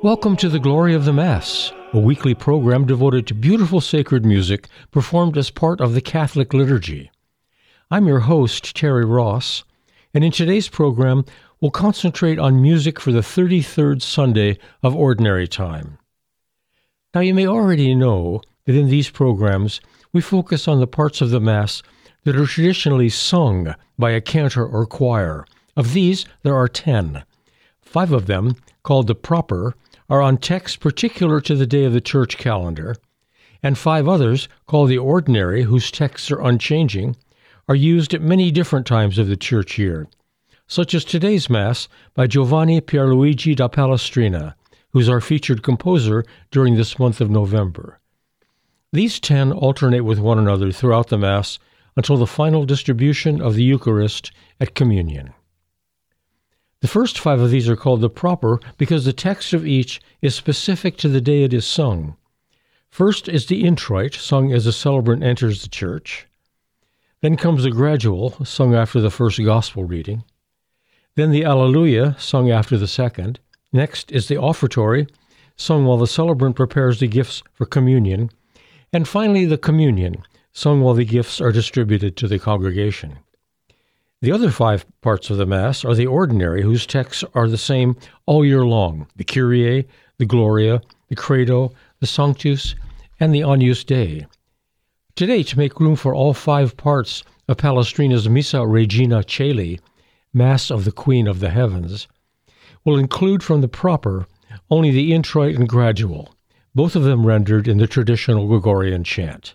Welcome to the Glory of the Mass, a weekly program devoted to beautiful sacred music performed as part of the Catholic liturgy. I'm your host, Terry Ross, and in today's program, we'll concentrate on music for the 33rd Sunday of Ordinary Time. Now, you may already know that in these programs, we focus on the parts of the Mass that are traditionally sung by a cantor or choir. Of these, there are ten. Five of them, called the proper, are on texts particular to the day of the church calendar, and five others, called the ordinary, whose texts are unchanging, are used at many different times of the church year, such as today's Mass by Giovanni Pierluigi da Palestrina, who's our featured composer during this month of November. These ten alternate with one another throughout the Mass until the final distribution of the Eucharist at Communion. The first five of these are called the proper because the text of each is specific to the day it is sung. First is the introit, sung as a celebrant enters the church. Then comes the gradual, sung after the first gospel reading. Then the Alleluia, sung after the second. Next is the offertory, sung while the celebrant prepares the gifts for communion. And finally, the communion, sung while the gifts are distributed to the congregation. The other five parts of the Mass are the ordinary, whose texts are the same all year long the Kyrie, the Gloria, the Credo, the Sanctus, and the Agnus Dei. Today, to make room for all five parts of Palestrina's Missa Regina Caeli, Mass of the Queen of the Heavens, will include from the proper only the introit and gradual, both of them rendered in the traditional Gregorian chant.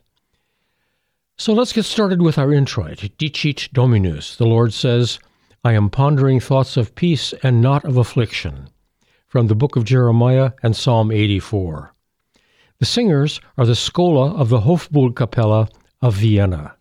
So let's get started with our introit. Dicit Dominus. The Lord says, I am pondering thoughts of peace and not of affliction. From the book of Jeremiah and Psalm 84. The singers are the Schola of the Hofburgkapelle of Vienna.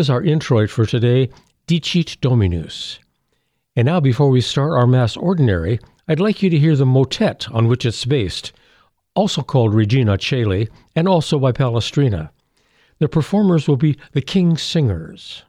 Was our introit for today, Dicit Dominus. And now, before we start our Mass Ordinary, I'd like you to hear the motet on which it's based, also called Regina Caeli, and also by Palestrina. The performers will be the King's Singers.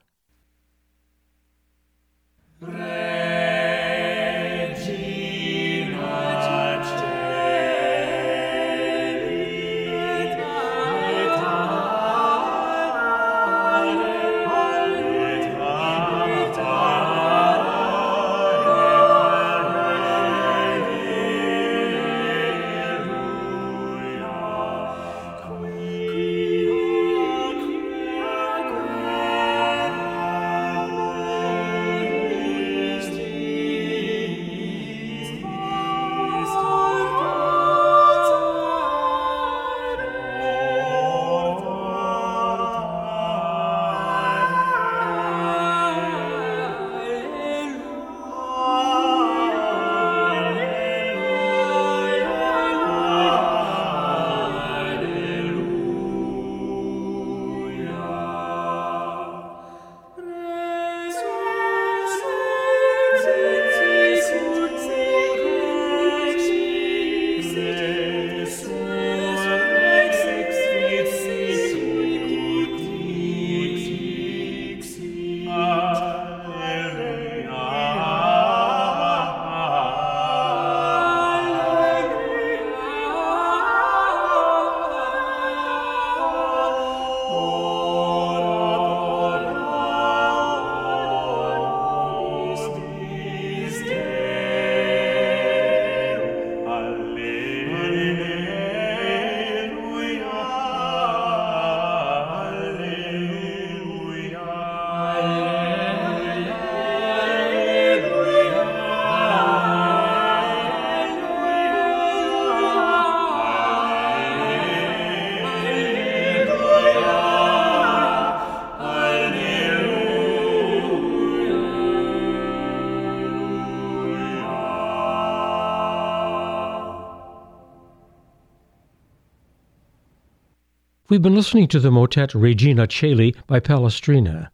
We've been listening to the motet Regina Caeli by Palestrina.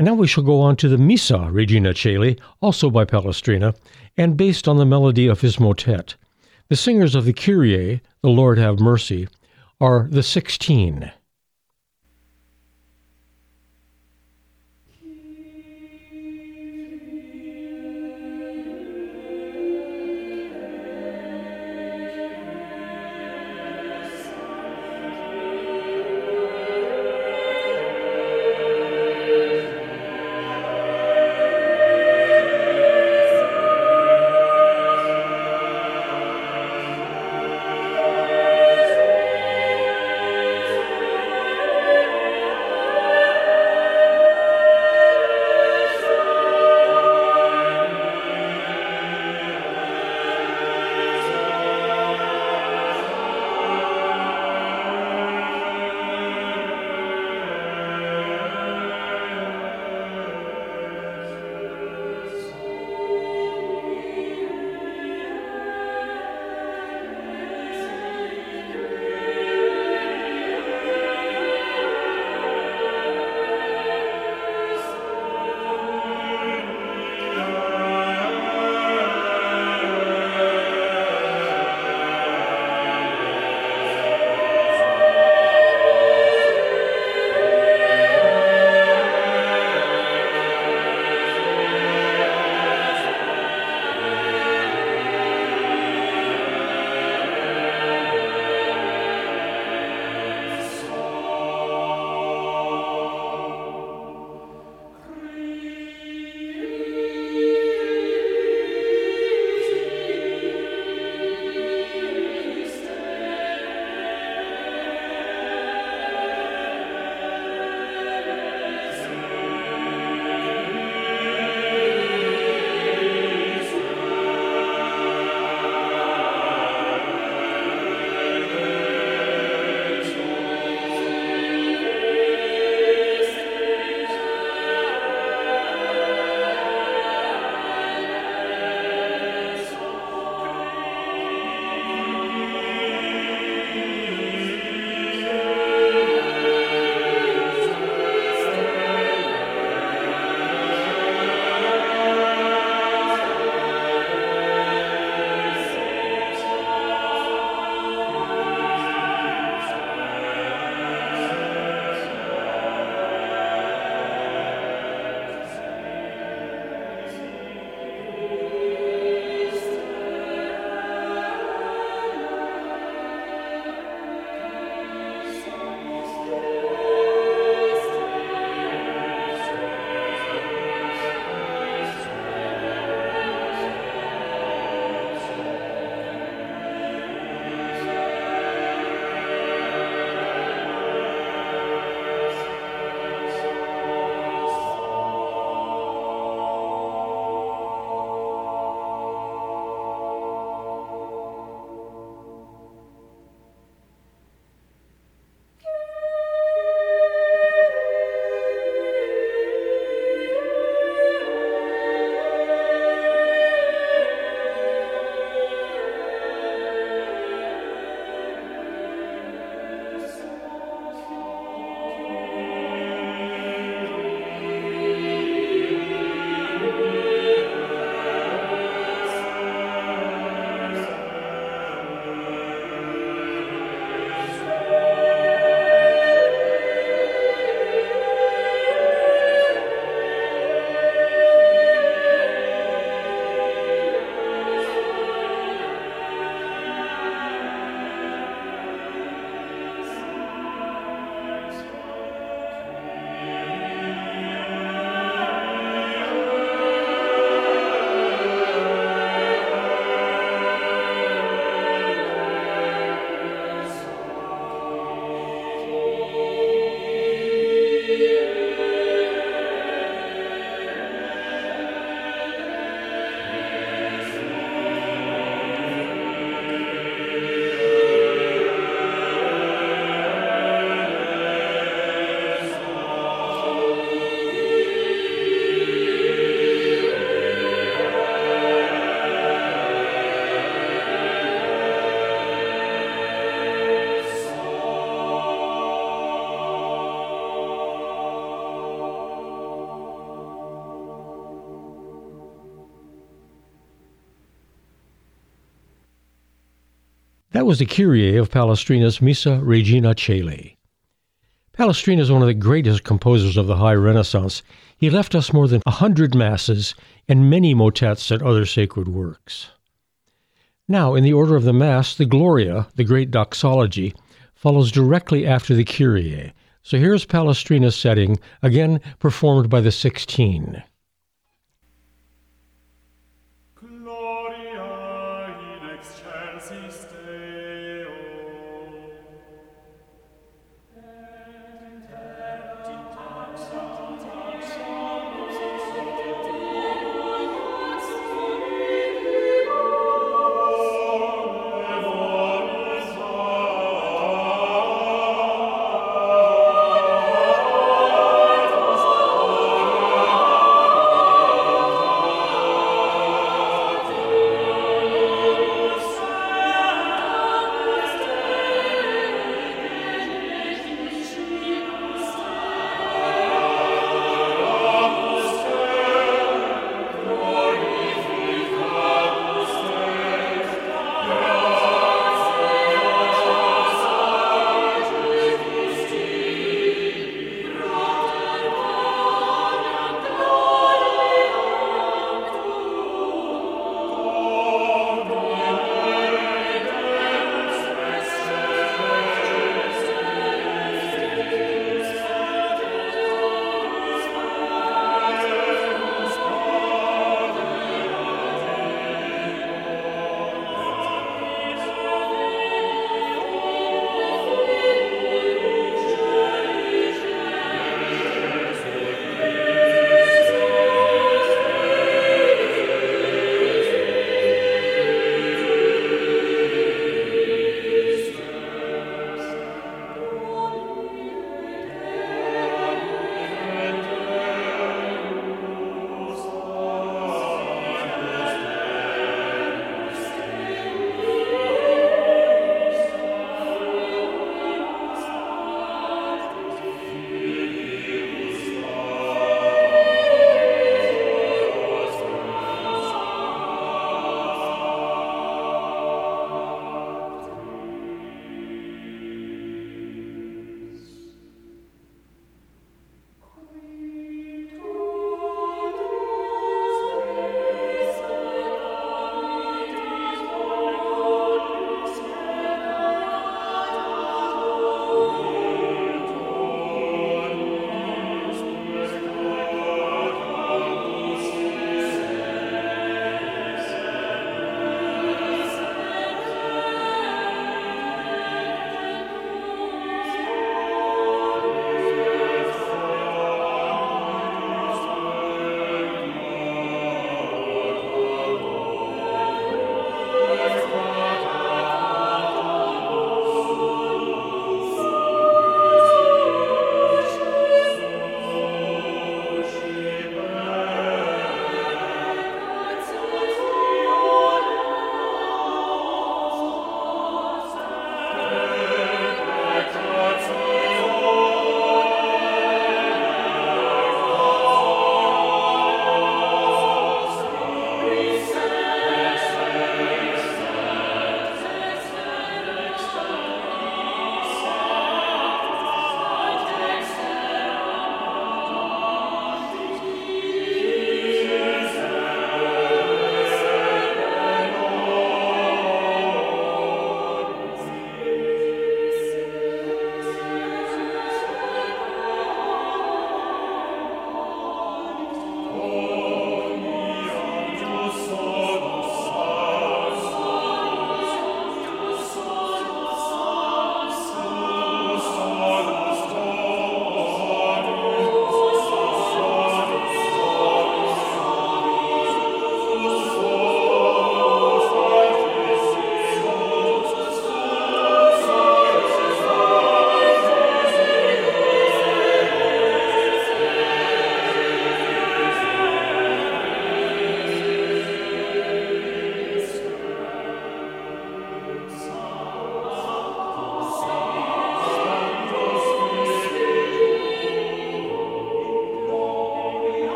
And now we shall go on to the Missa Regina Caeli, also by Palestrina, and based on the melody of his motet. The singers of the Kyrie, the Lord have mercy, are the Sixteen. Was the Kyrie of Palestrina's Missa Regina Caeli. Palestrina is one of the greatest composers of the High Renaissance. He left us more than a hundred masses and many motets and other sacred works. Now, in the order of the Mass, the Gloria, the great doxology, follows directly after the Kyrie. So here's Palestrina's setting, again performed by the Sixteen.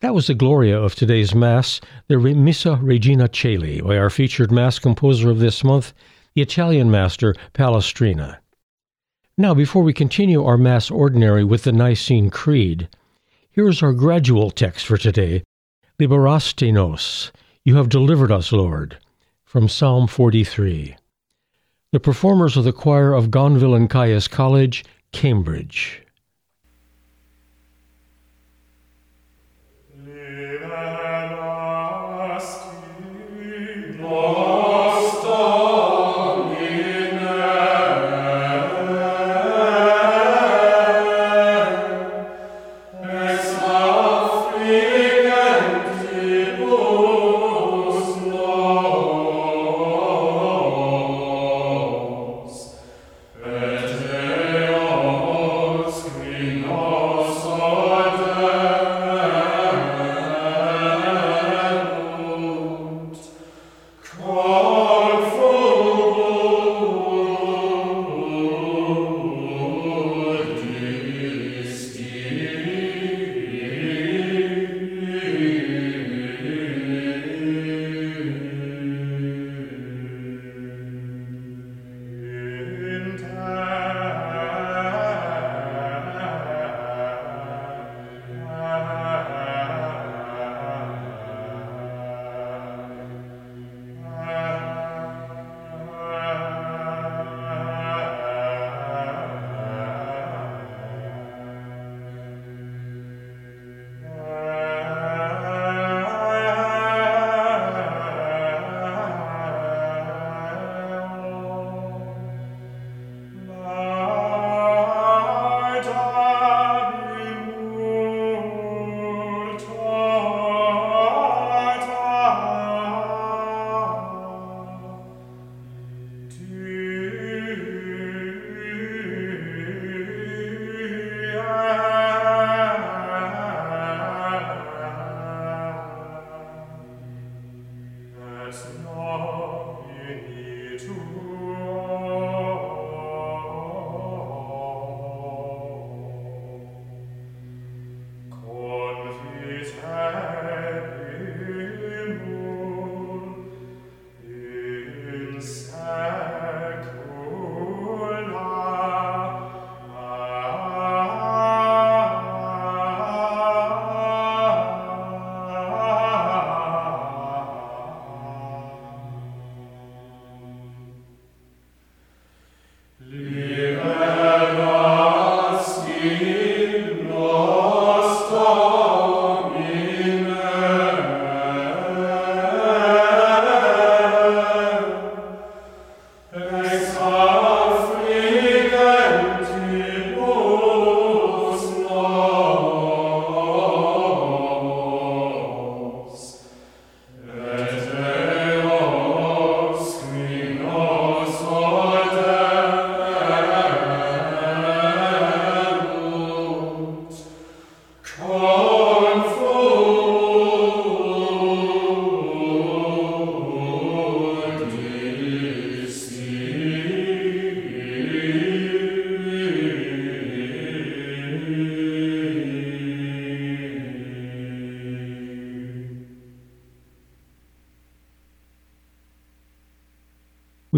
That was the Gloria of today's Mass, the Missa Regina Caeli, by our featured Mass composer of this month, the Italian master Palestrina. Now, before we continue our Mass Ordinary with the Nicene Creed, here is our gradual text for today Liberasti nos, you have delivered us, Lord, from Psalm 43. The performers of the choir of Gonville and Caius College, Cambridge.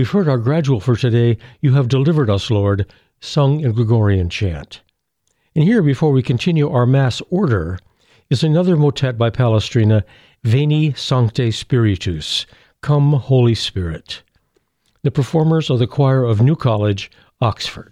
We've heard our gradual for today, You Have Delivered Us, Lord, sung in Gregorian chant. And here, before we continue our Mass order, is another motet by Palestrina, Veni Sancte Spiritus, Come Holy Spirit. The performers are the choir of New College, Oxford.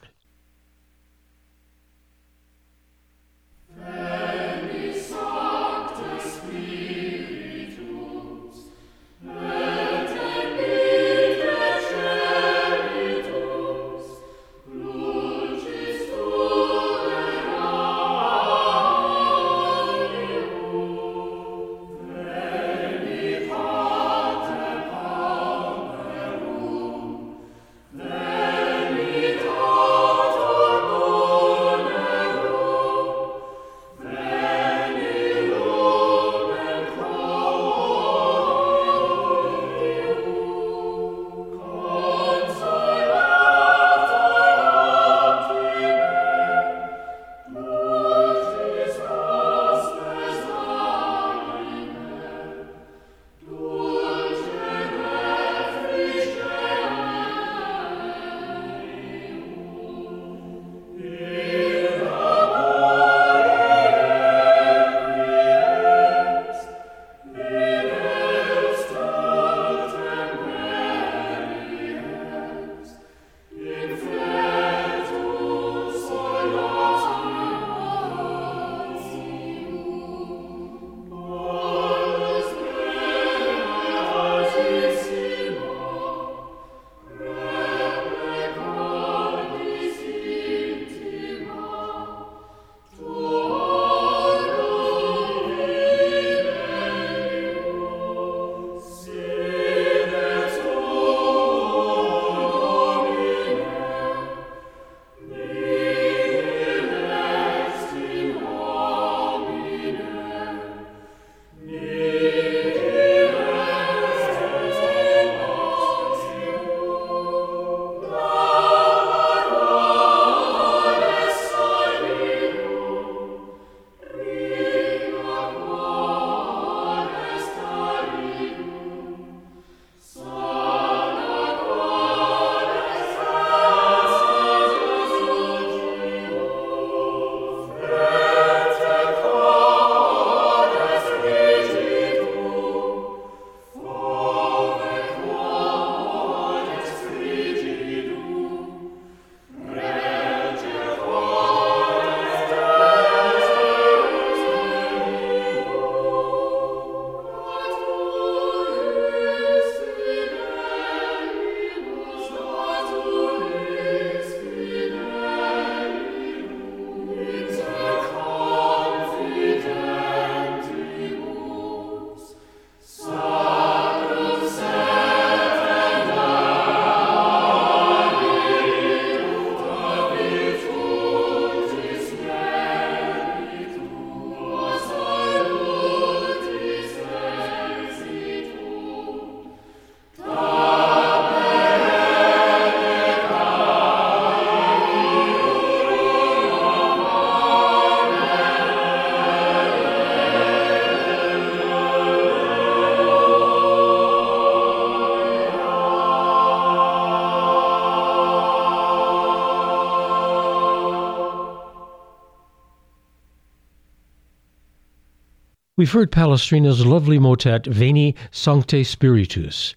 We've heard Palestrina's lovely motet Veni Sancte Spiritus.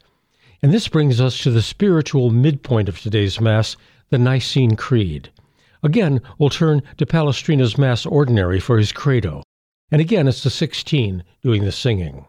And this brings us to the spiritual midpoint of today's Mass, the Nicene Creed. Again, we'll turn to Palestrina's Mass Ordinary for his credo. And again, it's the Sixteen doing the singing.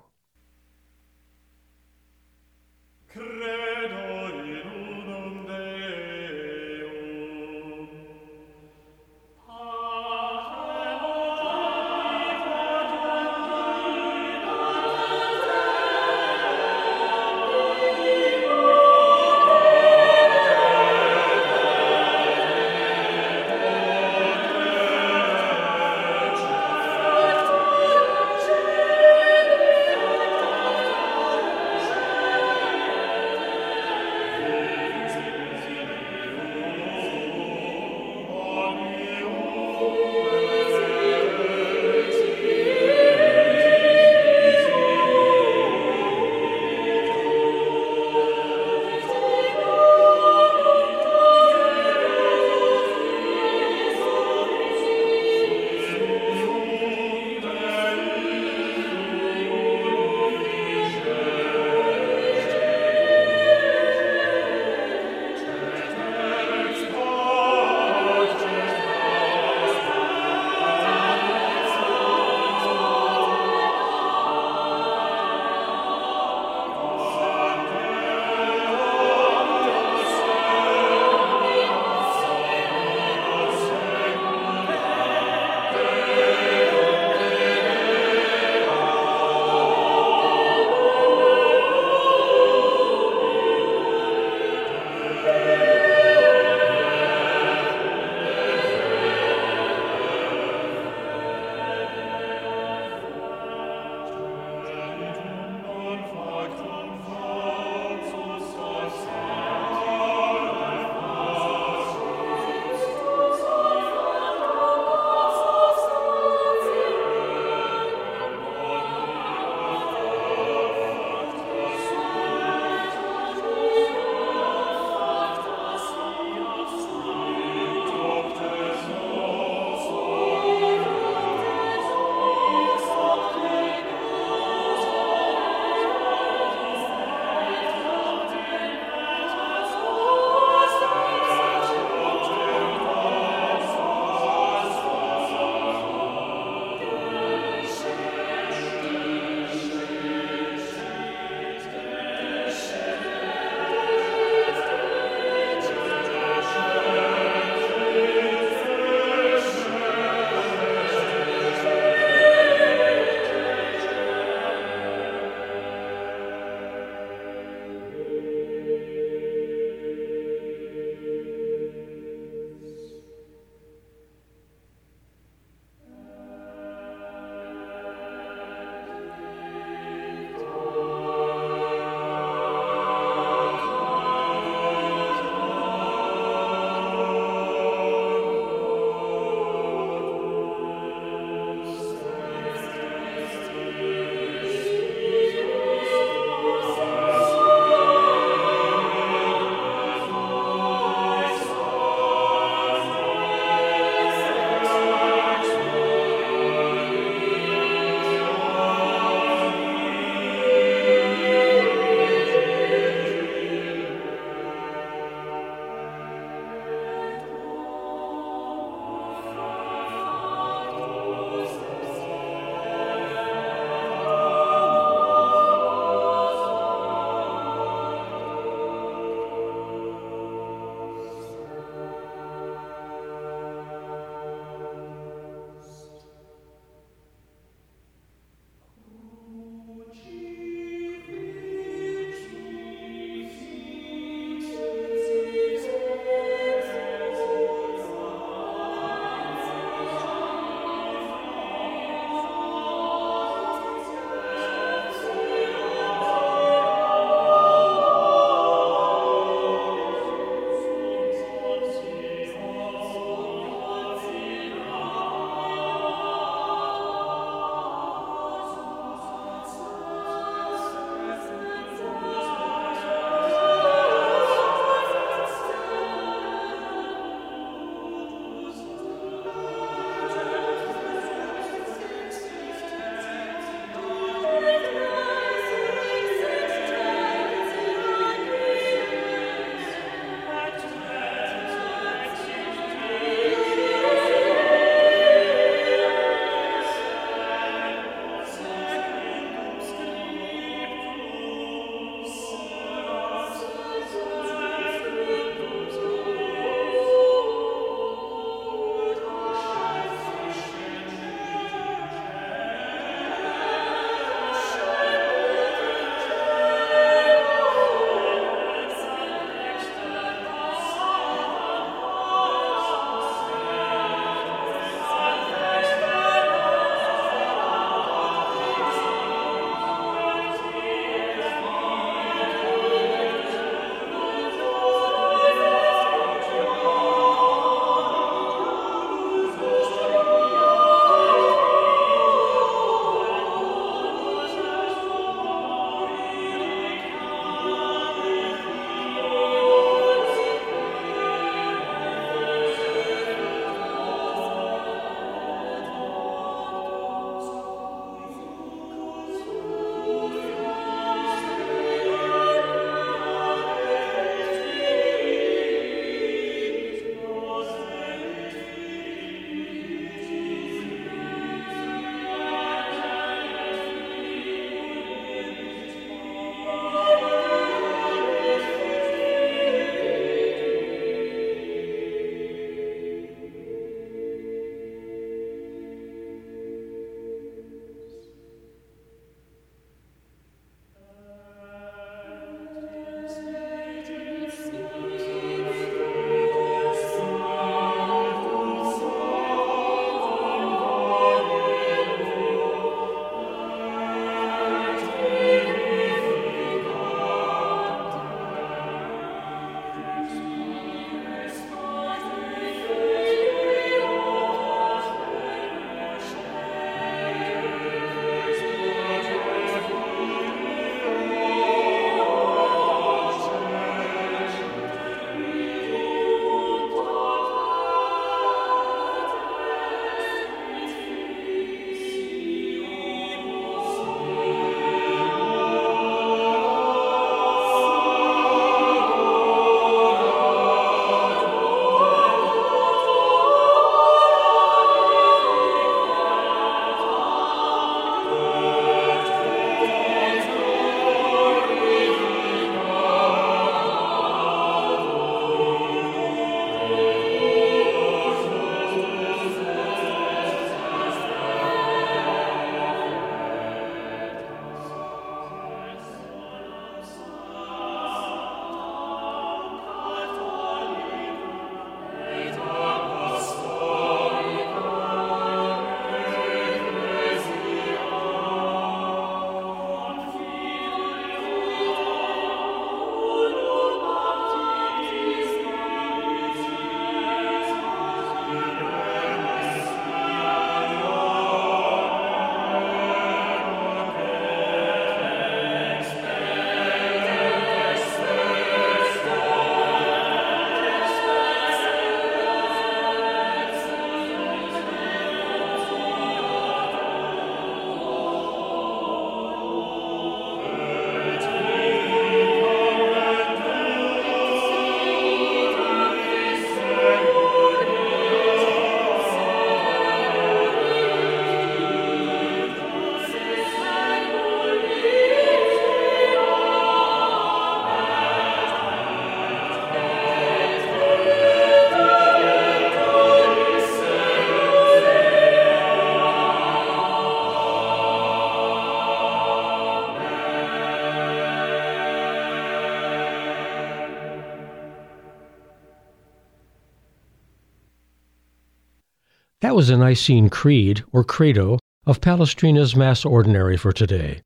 That was the Nicene Creed, or Credo, of Palestrina's Mass Ordinary for today.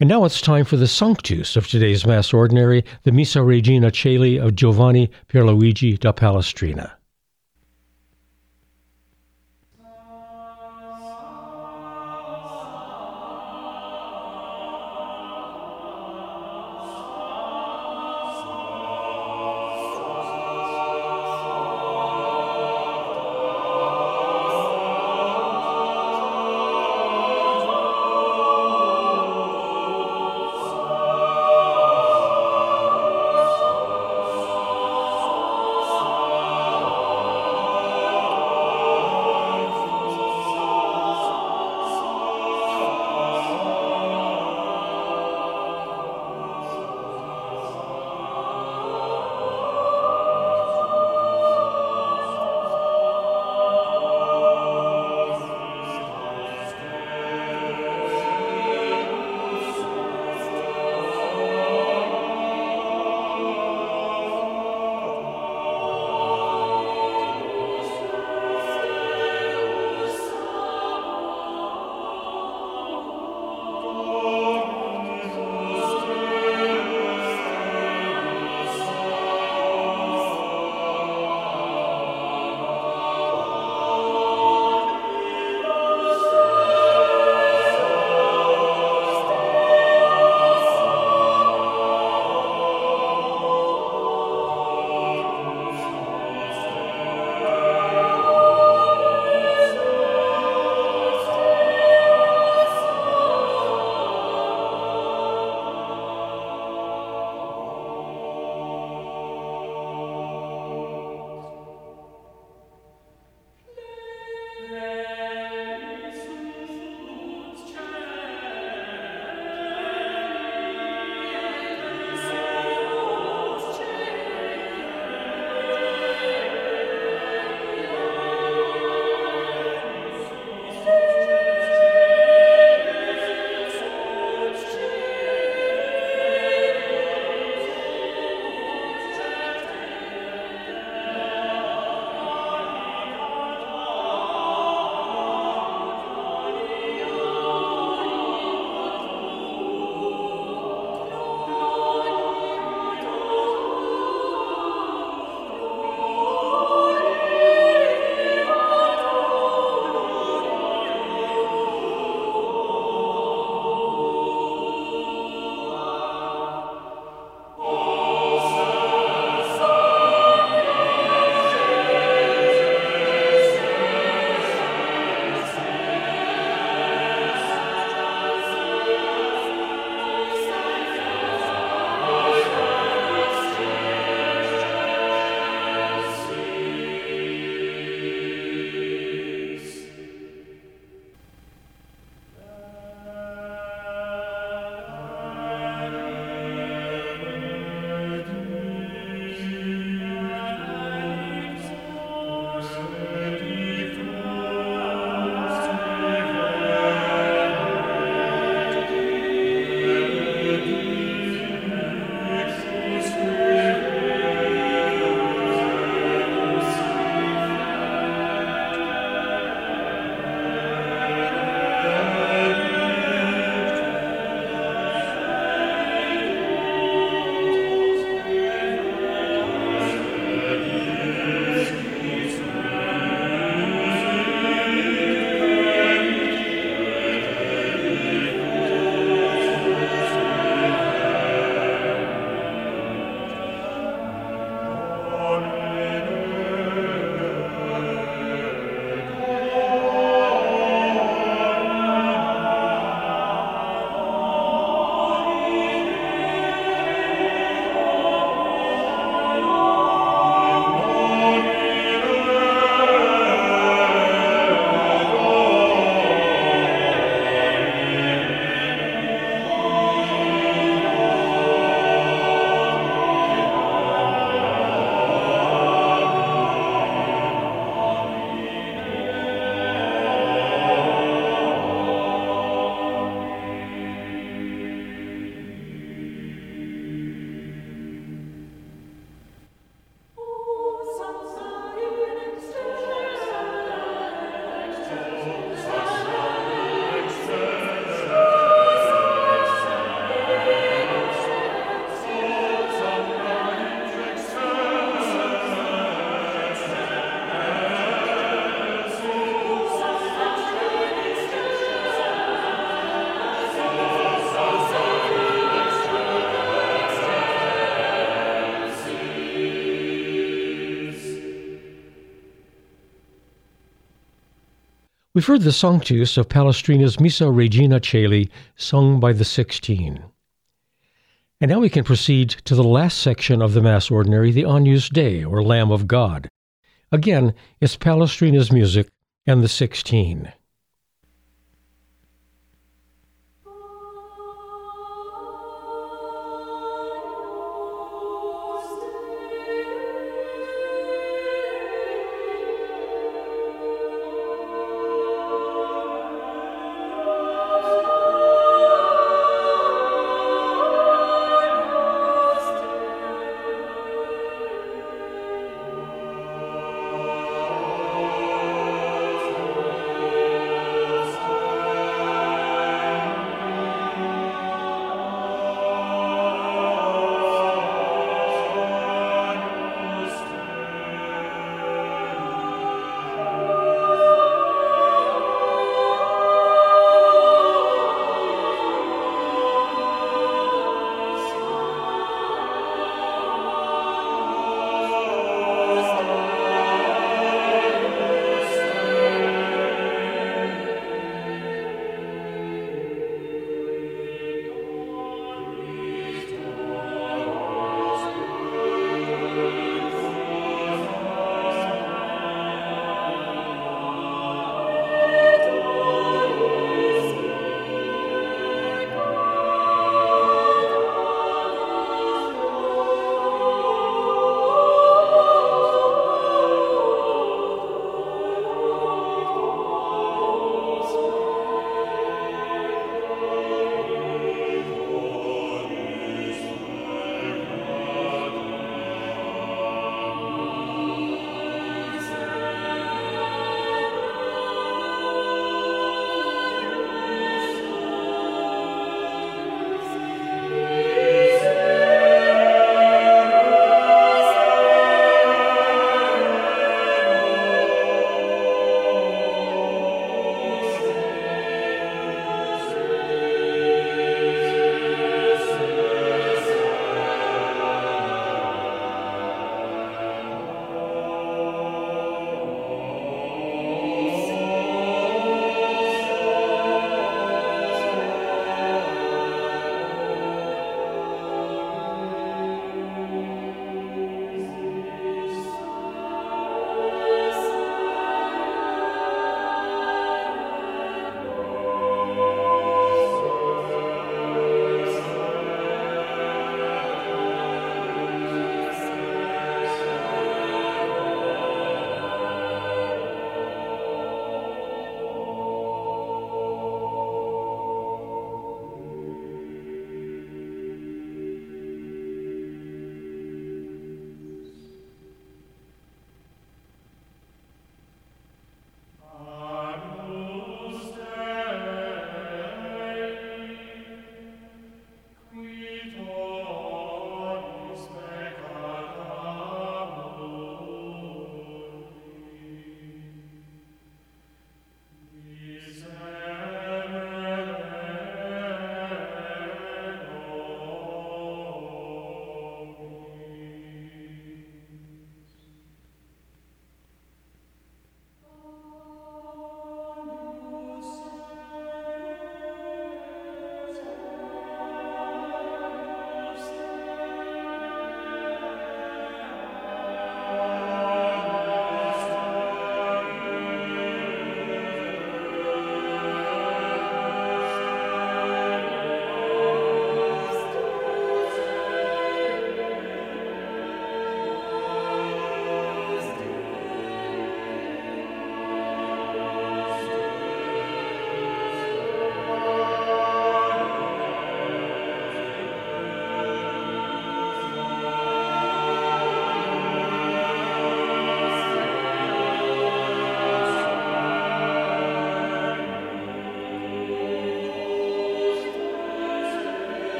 And now it's time for the Sanctus of today's Mass Ordinary, the Missa Regina Caeli of Giovanni Pierluigi da Palestrina. We've heard the Sanctus of Palestrina's Missa Regina Caeli, sung by the Sixteen. And now we can proceed to the last section of the Mass Ordinary, the Agnus Dei, or Lamb of God. Again, it's Palestrina's music and the Sixteen.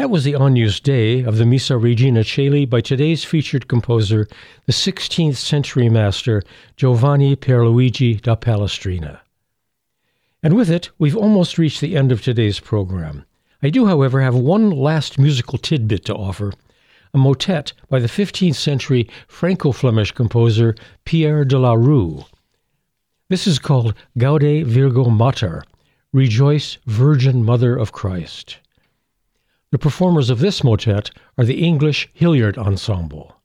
That was the Agnus Dei of the Missa Regina Caeli by today's featured composer, the 16th century master Giovanni Pierluigi da Palestrina. And with it, we've almost reached the end of today's program. I do, however, have one last musical tidbit to offer a motet by the 15th century Franco Flemish composer Pierre de la Rue. This is called Gaude Virgo Mater, Rejoice, Virgin Mother of Christ. The performers of this motet are the English Hilliard Ensemble.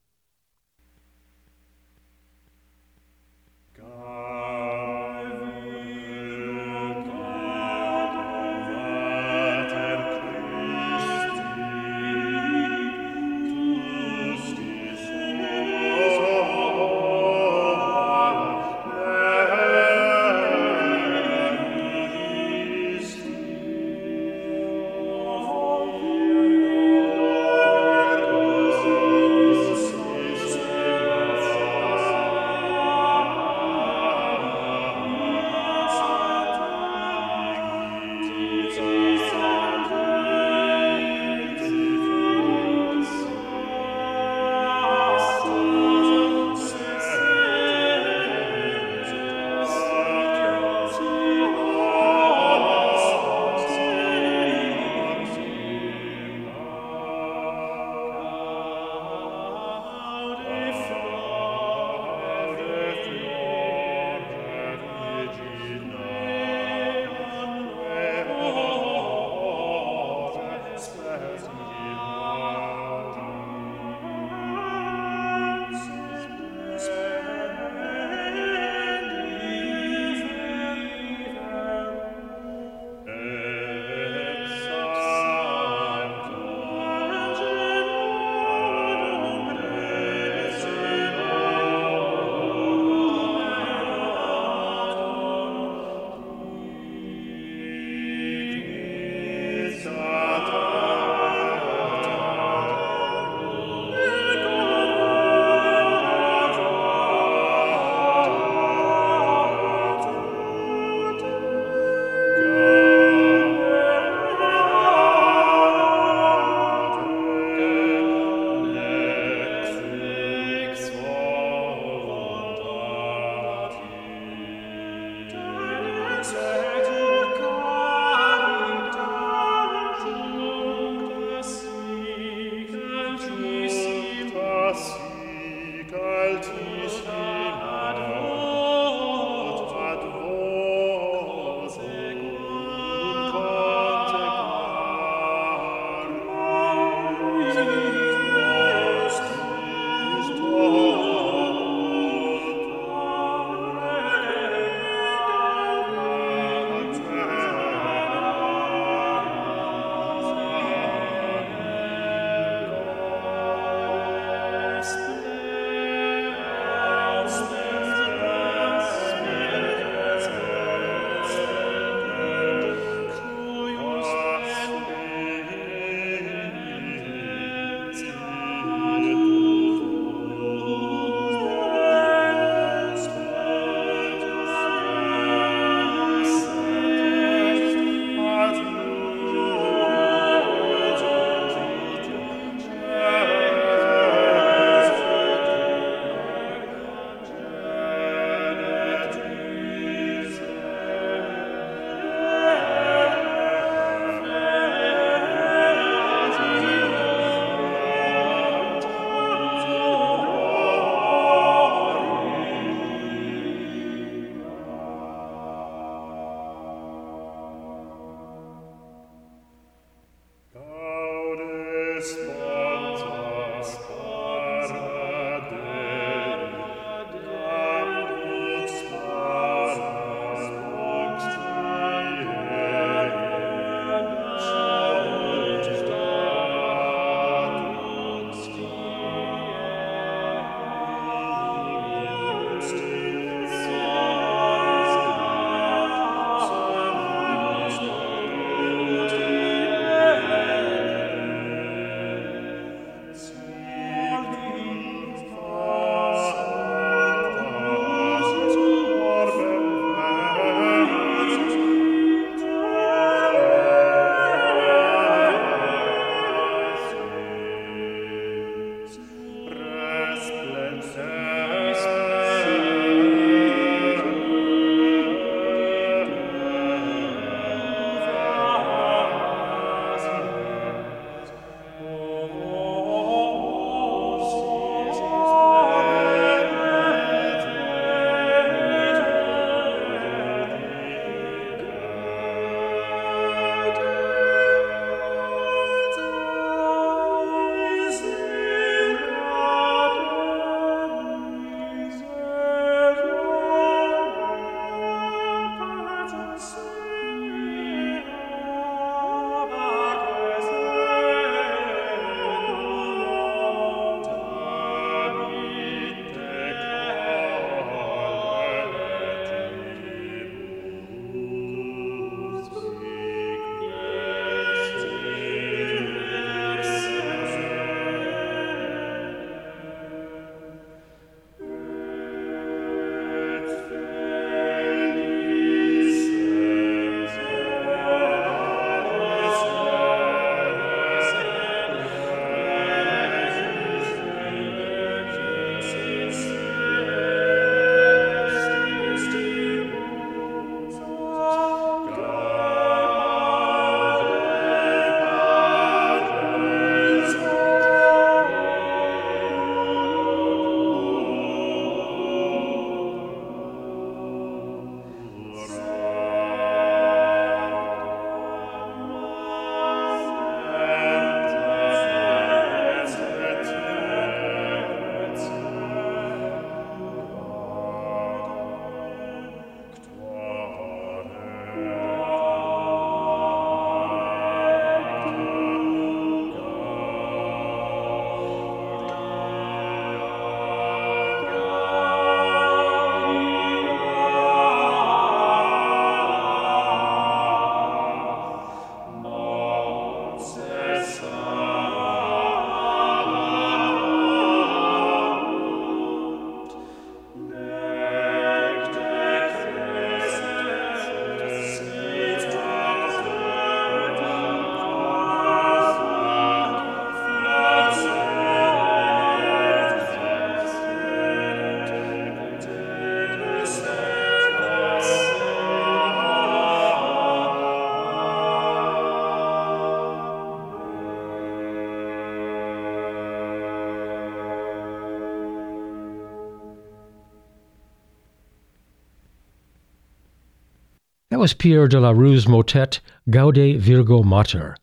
Was Pierre de la Rue's motet Gaude Virgo Mater.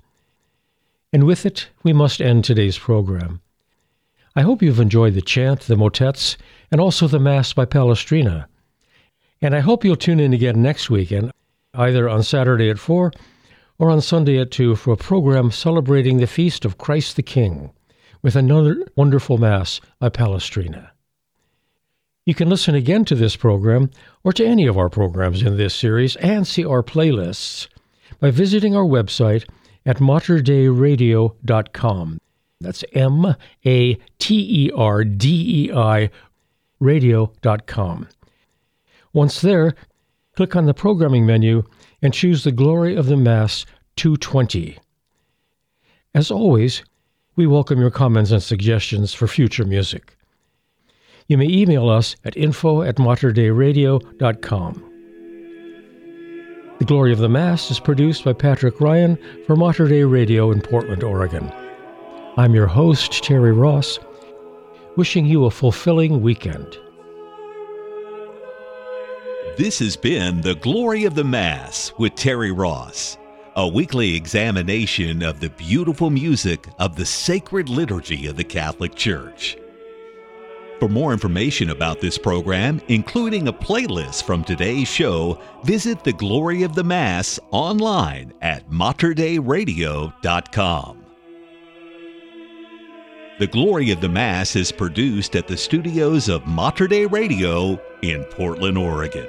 And with it, we must end today's program. I hope you've enjoyed the chant, the motets, and also the Mass by Palestrina. And I hope you'll tune in again next weekend, either on Saturday at 4 or on Sunday at 2 for a program celebrating the feast of Christ the King with another wonderful Mass by Palestrina. You can listen again to this program or to any of our programs in this series and see our playlists by visiting our website at materdeiradio.com. That's M A T E R D E I radio.com. Once there, click on the programming menu and choose the Glory of the Mass 220. As always, we welcome your comments and suggestions for future music. You may email us at info at materdeiradio.com. The Glory of the Mass is produced by Patrick Ryan for Mater Dei Radio in Portland, Oregon. I'm your host, Terry Ross, wishing you a fulfilling weekend. This has been The Glory of the Mass with Terry Ross, a weekly examination of the beautiful music of the sacred liturgy of the Catholic Church. For more information about this program, including a playlist from today's show, visit the Glory of the Mass online at materdeiradio.com. The Glory of the Mass is produced at the studios of Mater Dei Radio in Portland, Oregon.